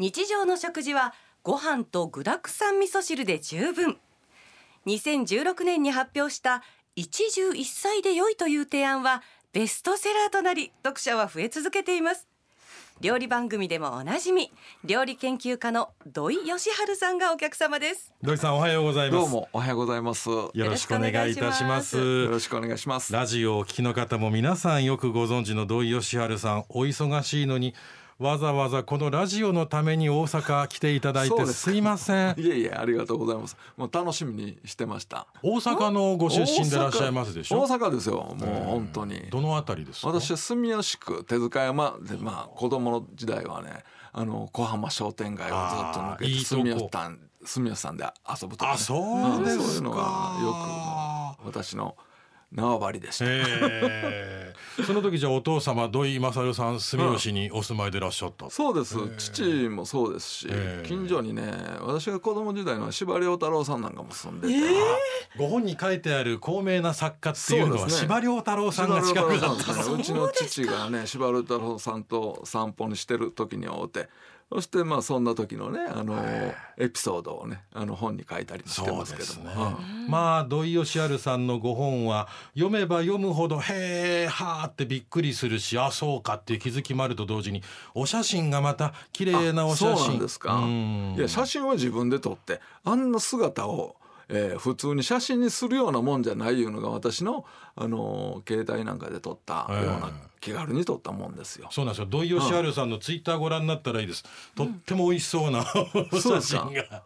日常の食事はご飯と具沢山味噌汁で十分。2016年に発表した一汁一菜で良いという提案はベストセラーとなり読者は増え続けています。料理番組でもおなじみ料理研究家の土井善晴さんがお客様です。土井さんおはようございます。どうもおはようございます。よよろしくお願いいたします。ろしくお願いします。ラジオをお聞きの方も皆さんよくご存知の土井善晴さんお忙しいのにわざわざこのラジオのために大阪来ていただいてすいません。いえいえありがとうございます。もう楽しみにしてました。大阪のご出身でいらっしゃいますでしょ？大阪ですよ。もう本当に。どのあたりですか？私は住吉区手塚山でまあ子供の時代はねあの小浜商店街をずっと抜けて住吉さん住吉さんで遊ぶとか、ね、あそうですか。んそういうのがよく私の縄張りでした、えー。その時じゃあお父様土井勝さん住吉にお住まいでいらっしゃった、そうです。父もそうですし、ええ近所にね私が子供時代の司馬遼太郎さんなんかも住んでて、ご本に書いてある高名な作家っていうのは司馬遼太郎さんが近くだったの。司馬遼太郎さんですね。うちの父がね司馬遼太郎さんと散歩にしてる時に会うてそしてまあそんな時のねあのエピソードをねあの本に書いたりもしてますけども、うん。まあ土井善晴さんのご本は読めば読むほど「へえはあ」ってびっくりするし「あそうか」っていう気づきもあると同時にお写真がまた綺麗なお写そう真なんですか。うん。いや写真は自分で撮ってあんな姿を、えー普通に写真にするようなもんじゃないいうのが私の、あのー携帯なんかで撮ったような、気軽に撮ったもんですよ。そうなんですよ。土井善晴さんのツイッターご覧になったらいいです。とっても美味しそうなうですか真が。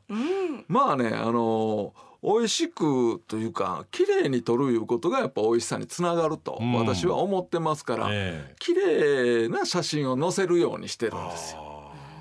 まあねあのー美味しくというか綺麗に撮るいうことがやっぱ美味しさにつながるとうん。私は思ってますから、ええ。綺麗な写真を載せるようにしてるんですよ。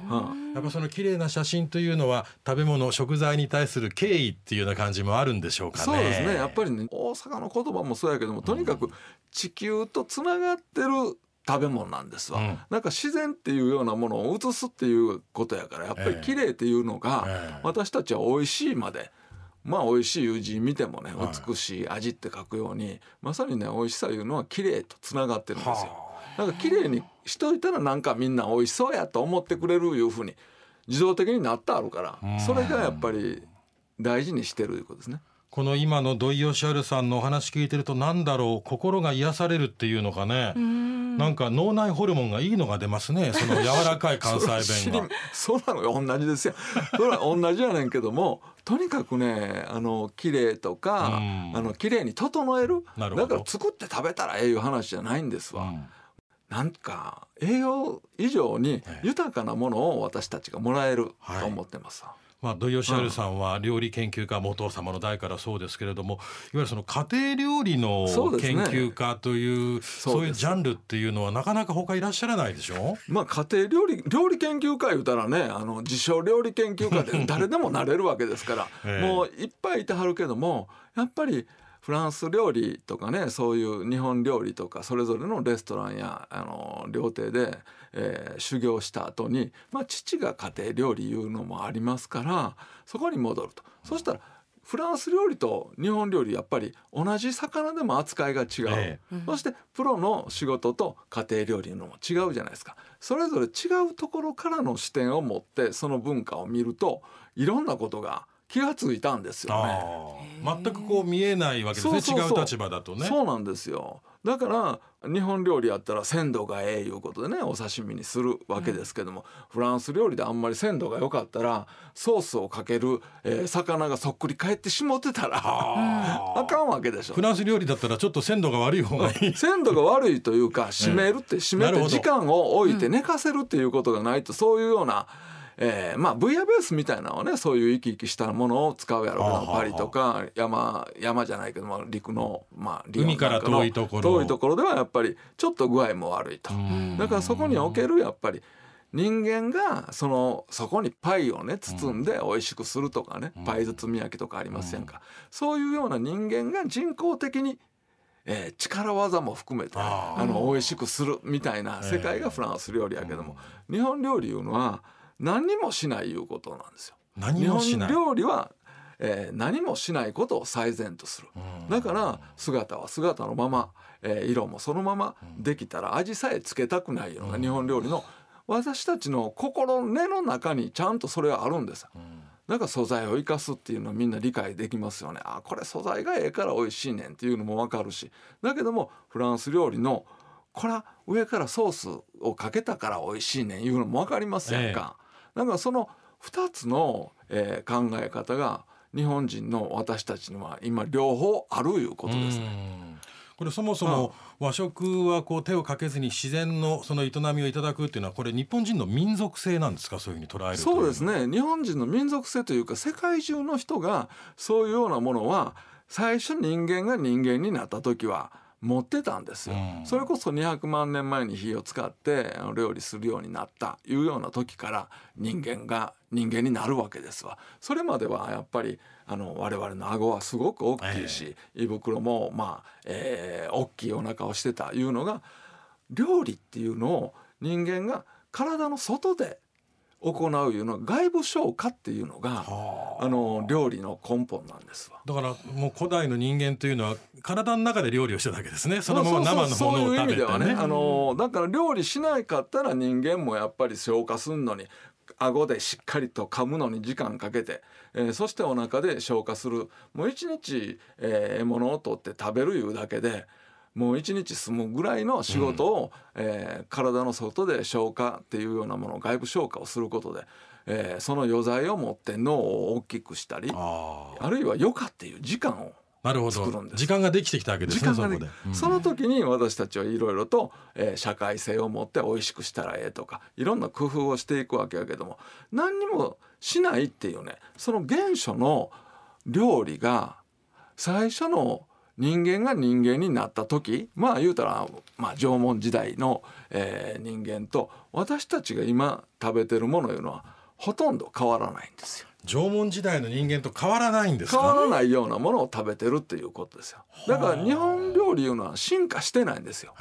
うん。やっぱその綺麗な写真というのは食べ物食材に対する敬意っていうような感じもあるんでしょうかね。そうですね。やっぱりね大阪の言葉もそうやけどもとにかく地球とつながってる食べ物なんですわ、うん。なんか自然っていうようなものを映すっていうことやからやっぱり綺麗っていうのが、ええ。私たちは美味しいまでまあ美味しいいう字見てもねはい。美しい味って書くようにまさにね美味しさいうのは綺麗とつながってるんですよ。なんか綺麗にしといたらなんかみんな美味しそうやと思ってくれるいうふうに自動的になってあるからうんそれがやっぱり大事にしてるいうことですね。この今の土井善晴さんのお話聞いてるとなんだろう心が癒されるっていうのかね。なんか脳内ホルモンがいいのが出ますね。その柔らかい関西弁が。そ そうなのよ同じですよそれは同じやねんけどもとにかくねあの綺麗とかうんあの綺麗に整えるなるほどだから作って食べたらええいう話じゃないんですわ、うんなんか栄養以上にええ。豊かなものを私たちがもらえると思ってます。わ、まあ土井善晴さんは料理研究家元様の代からそうですけれどもいわゆるその家庭料理の研究家というそうそうですいうジャンルっていうのはなかなか他いらっしゃらないでしょ？まあ家庭料理料理研究家言うたらねあの自称料理研究家で誰でもなれるわけですから、ええ。もういっぱいいてはるけどもやっぱりフランス料理とかねそういう日本料理とかそれぞれのレストランやあの料亭で、えー修行した後にまあ父が家庭料理いうのもありますからそこに戻ると。そしたらフランス料理と日本料理やっぱり同じ魚でも扱いが違う、えそしてプロの仕事と家庭料理のも違うじゃないですか。それぞれ違うところからの視点を持ってその文化を見るといろんなことが気がついたんですよね。全くこう見えないわけですねそうそうそう違う立場だとね。そうなんですよだから日本料理やったら鮮度がええいうことでねお刺身にするわけですけども、フランス料理であんまり鮮度が良かったらソースをかける、えー魚がそっくり返ってしもってたらあかんわけでしょフ。ランス料理だったらちょっと鮮度が悪い方がいい。鮮度が悪いというか締めるって締めて時間を置いて寝かせるっていうことがないとそういうような、えーまあブイヤベースみたいなのはねそういう生き生きしたものを使うやろうパリとか山山じゃないけども陸のまあ海から遠いところ。遠いところではやっぱりちょっと具合も悪いと。だからそこにおけるやっぱり人間がそのそこにパイをね包んで美味しくするとかね、パイ包み焼きとかありませんか、そういうような人間が人工的にえー力技も含めてね、あの美味しくするみたいな世界がフランス料理やけども、日本料理いうのは何にもしないいうことなんですよ。何もしない日本料理は、えー何もしないことを最善とする、だから姿は姿のまま、えー色もそのままできたら味さえつけたくないのが日本料理の私たちの心の根の中にちゃんとそれはあるんです。だから素材を生かすっていうのはみんな理解できますよね。あこれ素材がええから美味しいねんっていうのも分かるしだけどもフランス料理のこれは上からソースをかけたから美味しいねんいうのも分かりますやんか。だからその2つの、えー、考え方が日本人の私たちには今両方あるいうことですね。これそもそも和食はこう手をかけずに自然のその営みをいただくっていうのはこれ日本人の民族性なんですか？そういうふうに捉えるそうですね。日本人の民族性というか世界中の人がそういうようなものは最初人間が人間になった時は持ってたんですよ、うん、それこそ200万年前に火を使って料理するようになったいうような時から人間が人間になるわけですわ。それまではやっぱりあの我々の顎はすごく大きいし、えー、胃袋もまあ、えー、大きいお腹をしてたいうのが料理っていうのを人間が体の外で行ういうのは外部消化っていうのがあ。の料理の根本なんですわ。だからもう古代の人間というのは体の中で料理をしてたわけですね。そのまま生のものを食べて、ね、ねあのだから料理しないかったら人間もやっぱり消化するのに顎でしっかりと噛むのに時間かけて、えー、そしてお腹で消化する。もう一日、えー、獲物を取って食べるいうだけでもう一日済むぐらいの仕事を、うん、えー、体の外で消化っていうようなもの外部消化をすることで、えー、その余罪を持って脳を大きくしたりあるいは余暇っていう時間をなるほど。時間ができてきたわけですねそで、うん、その時に私たちはいろいろと、えー、社会性を持って美味しくしたらええとかいろんな工夫をしていくわけやけども何にもしないっていうねその原初の料理が最初の人間が人間になった時まあ言うたら、まあ、縄文時代の、えー、人間と私たちが今食べてるものいうのはほとんど変わらないんですよ。縄文時代の人間と変わらないんです変わらないようなものを食べてるっていうことですよ。だから日本料理いうのは進化してないんですよ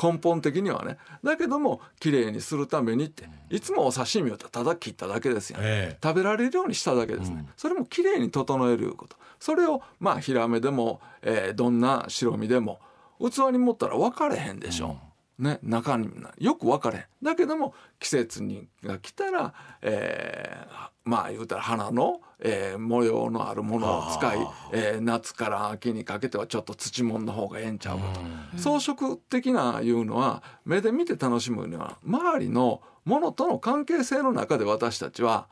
根本的にはね。だけども綺麗にするためにっていつもお刺身をただ切っただけですよ、ね、食べられるようにしただけですね、うん、それも綺麗に整えること。それをまあヒラメでも、えー、どんな白身でも器に持ったら分かれへんでしょ、うんね、中によく分かれん。だけども季節にが来たら、えー、まあ言うたら花の、えー、模様のあるものを使い、えー、夏から秋にかけてはちょっと土物の方がええんちゃうかと。装飾的ないうのは目で見て楽しむには周りのものとの関係性の中で私たちは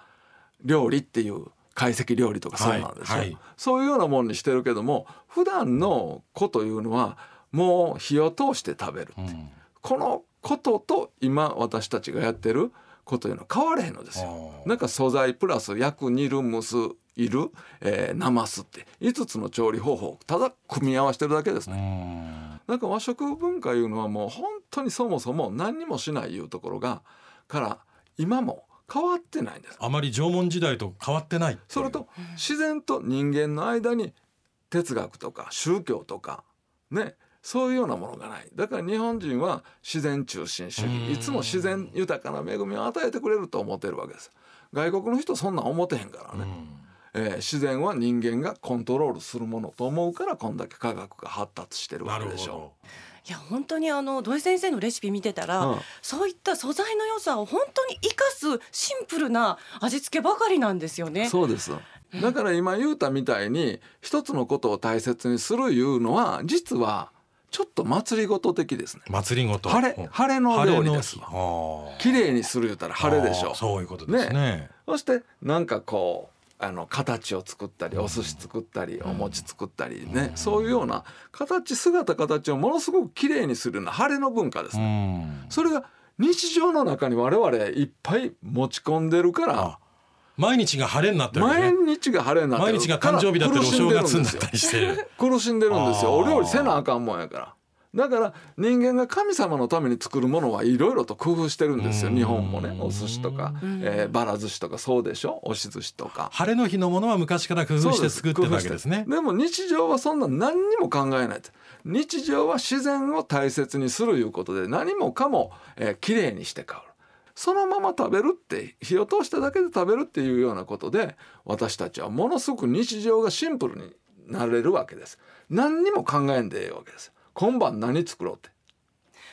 料理っていう懐石料理とかそうなんですよ、はいはい、そういうようなものにしてるけども普段の子というのはもう火を通して食べるって。うんこのことと今私たちがやってるこというのは変われへんのですよ。なんか素材プラス焼く煮る蒸すいる、えー、なますって5つの調理方法ただ組み合わせてるだけですね。なんか和食文化いうのはもう本当にそもそも何にもしないいうところがから今も変わってないんですあまり縄文時代と変わってないそれと自然と人間の間に哲学とか宗教とかねそういうようなものがない。だから日本人は自然中心主義。いつも自然豊かな恵みを与えてくれると思ってるわけです。外国の人そんなん思ってへんからね、えー、自然は人間がコントロールするものと思うからこんだけ科学が発達してるわけでしょ。ういや本当にあの土井先生のレシピ見てたら、うん、そういった素材の良さを本当に生かすシンプルな味付けばかりなんですよね。そうです。だから今言うたみたいに一つのことを大切にするいうのは実はちょっと祭りごと的ですね。祭りごと。晴れ晴れの料理です綺麗にする言ったら晴れでしょ。そういうことですね、ね、そしてなんかこうあの形を作ったりお寿司作ったり、お餅作ったりね、そういうような形姿形をものすごく綺麗にするような晴れの文化ですね、それが日常の中に我々いっぱい持ち込んでるから毎日が晴れになってる、ね、毎日が晴れになってる。毎日が誕生日だったりお正月になったりしてる。苦しんでるんですよ。お料理せなあかんもんやから。だから人間が神様のために作るものはいろいろと工夫してるんですよ。日本もね。お寿司とか、えー、ばら寿司とかそうでしょ？押し寿司とか。晴れの日のものは昔から工夫して作ってたわけですね。でも日常はそんな何にも考えない日常は自然を大切にするいうことで何もかも、えー、きれいにして変わるそのまま食べるって火を通しただけで食べるっていうようなことで私たちはものすごく日常がシンプルになれるわけです。何にも考えんでええわけです。今晩何作ろうって。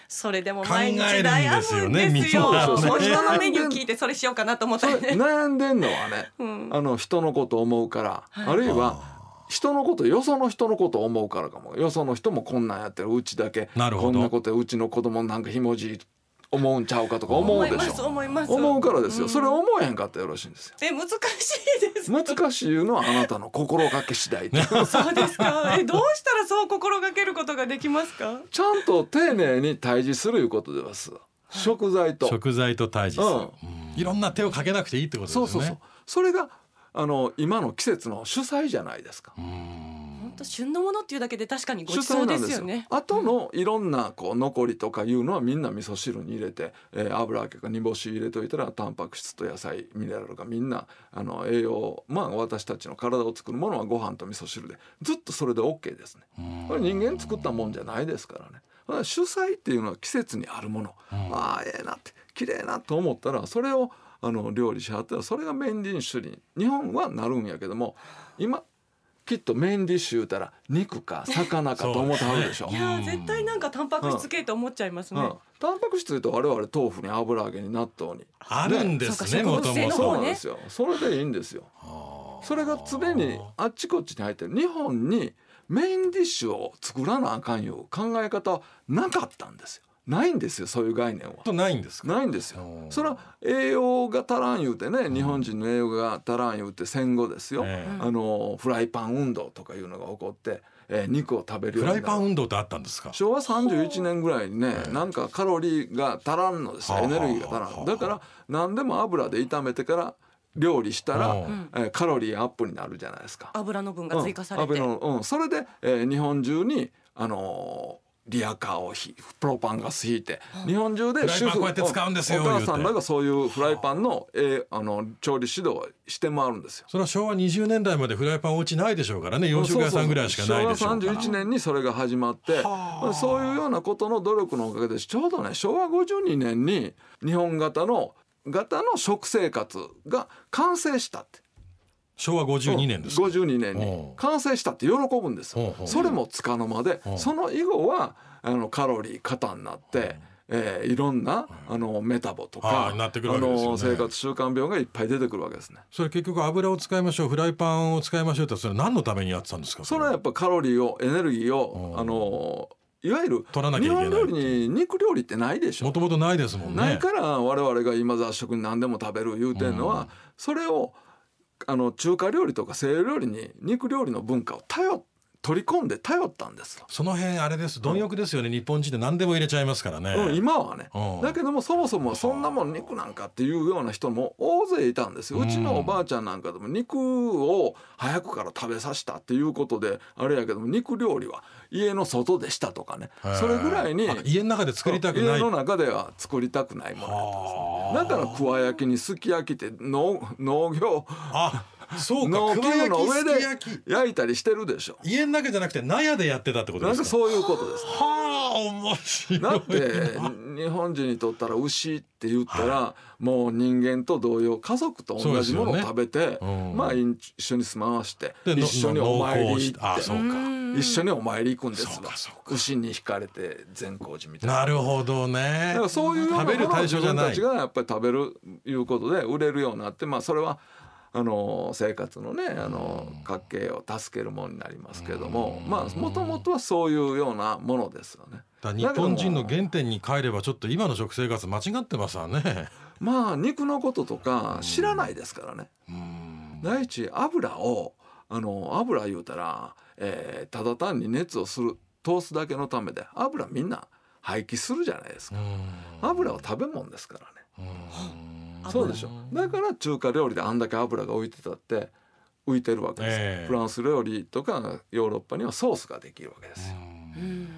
それでも考毎日悩ですよむんですよ。ねみんなもうそうそう人のメニュー聞いてそれしようかなと思ったそれりね。悩んでんのはね。うん。あの人のことを思うから、はい。あるいは人のことよその人のことを思うからかも。よその人もこんなんやってる。うちだけ。なるほど。こんなことうちの子供なんかひもじい思うんちゃうかとか思うでし思いますょ思います。思うからですよ、うん。それ思えへんかったらよろしいんですよ。え難しいです。難しいのはあなたの心がけ次第でそうですか。えどうしたらそう心がけることができますか？ちゃんと丁寧に対峙するいうことでます。食材と。食材と対峙する、うん。うん。いろんな手をかけなくていいってことですよね。そうそうそう。それがあの今の季節の主菜じゃないですか。うん本当旬のものっていうだけで確かにご主ちそうで菜なんですよすよね。あとのいろんなこう残りとかいうのはみんな味噌汁に入れて、えー油揚げか煮干し入れといたらタンパク質と野菜ミネラルがみんなあの栄養まあ私たちの体を作るものはご飯と味噌汁でずっとそれで OK ですね。これ人間作ったもんじゃないですからね。主菜っていうのは季節にあるもの、ああええなって綺麗なと思ったらそれをあの料理しはったらそれがメインディッシュに日本はなるんやけども今きっとメインディッシュ言うたら肉か魚かと思ってはるでしょ。いやー絶対なんかタンパク質系と思っちゃいますね。うん、タンパク質というと我々豆腐に油揚げに納豆に。あるんですねねもともそうか植物性の方とそうなんですよ。それでいいんですよ。それが常にあっちこっちに入ってる。日本にメインディッシュを作らなあかんいう考え方はなかったんですよないんですよそういう概念は。とないんですか？ないんですよ。うんそれは栄養が足らん言うてね日本人の栄養が足らん言うて戦後ですよ、ええ。あのフライパン運動とかいうのが起こって、えー肉を食べるよフライうになる。パン運動ってあったんですか？昭和31年ぐらいにね、なんかカロリーが足らんのですエネルギーが足らん。だから何でも油で炒めてから料理したら、うん。えーカロリーアップになるじゃないですか。油の分が追加されて。うん、油のうん、それで、えー日本中にあのーリアカーをひプロパンガス引いて日本中でフライパンこうやって使うんですよお母さんらがそういうフライパンの,、えーあの調理指導をして回るんですよ。それは昭和20年代までフライパンお家ないでしょうからね洋食屋さんぐらいしかないでしょうから。昭和31年にそれが始まってそういうようなことの努力のおかげでちょうどね昭和52年に日本型の型の食生活が完成したって昭和52年ですか。52年にう。ん完成したって喜ぶんですそれもつかの間でう。んその以後はあのカロリー過多になってえーいろんなあのメタボとかはいなってくるあの生活習慣病がいっぱい出てくるわけですね。それ結局油を使いましょうフライパンを使いましょうってそれ何のためにやってたんですかそれ。はやっぱカロリーをエネルギーをうん。あのいわゆる取らなきゃいけない。日本料理に肉料理ってないでしょ。もともとないですもんね。ないから我々が今雑食に何でも食べる言うてんのは、うん。それをあの中華料理とか西洋料理に肉料理の文化を頼っ取り込んで頼ったんです。よ。その辺あれです。貪欲ですよね、日本人で何でも入れちゃいますからね、うん、今はね、うん。だけどもそもそもそんなもん肉なんかっていうような人も大勢いたんですよ。うちのおばあちゃんなんかでも肉を早くから食べさせたっていうことであれやけども肉料理は家の外でしたとかね。それぐらいにあ家の中で作りたくない。家の中では作りたくないものやったんですね。だから桑焼きにすき焼きって農農業。あそうか農機具の上桑で焼いたりしてるでしょ。家の中じゃなくて納屋でやってたってことですか？なんかそういうことですはあ面白い。だって日本人にとったら牛って言ったら、もう人間と同様家族と同じものを食べて、ね。うん。まあ一緒に住まわして一緒にお参り行しあそうか。一緒にお参り行くんですわ牛に引かれて善光寺みたいな。なるほどね。だからそういうような食べるものを対象じゃない。自分たちがやっぱり食べるいうことで売れるようになってまあそれはあの生活のねあの家計を助けるものになりますけどもまあもともとはそういうようなものですよね。日本人の原点に帰ればちょっと今の食生活間違ってますわね まあ肉のこととか知らないですからね。第一油をあの油言うたら、えーただ単に熱をする通すだけのためで油みんな廃棄するじゃないですか。油は食べ物ですからね。そうでしょ。だから中華料理であんだけ油が浮いてたって浮いてるわけですよ、ええフランス料理とかヨーロッパにはソースができるわけですよ。うん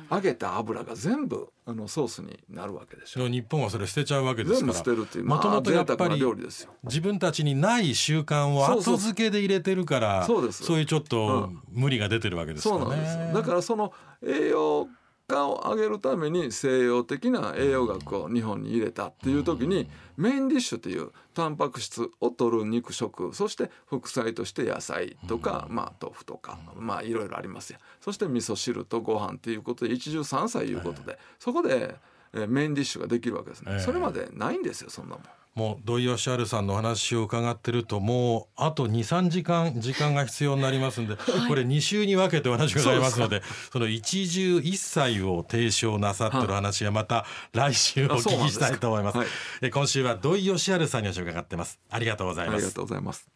揚げた油が全部あのソースになるわけでしょ。日本はそれ捨てちゃうわけです全部から捨てるっていうもともとやっぱり料理ですよ。自分たちにない習慣をそうそう後付けで入れてるからそうですいうちょっとうん無理が出てるわけですかそうね。なんですよだからその栄養価を上げるために西洋的な栄養学を日本に入れたっていう時にメインディッシュというタンパク質を取る肉食そして副菜として野菜とか、まあ豆腐とかまあいろいろありますよそして味噌汁とご飯っていうことで一汁三菜いうことでそこでえーメインディッシュができるわけですね、ええ。それまでないんですよそんなもん。もう土井善晴さんのお話を伺ってるともうあと23時間時間が必要になりますんで、これ2週に分けてお話を伺いますのでその一汁一菜を提唱なさってる話はまた来週お聞きしたいと思います。あそうなんですかえ今週は土井善晴さんにお話を伺ってます。ありがとうございます。ありが。とうございます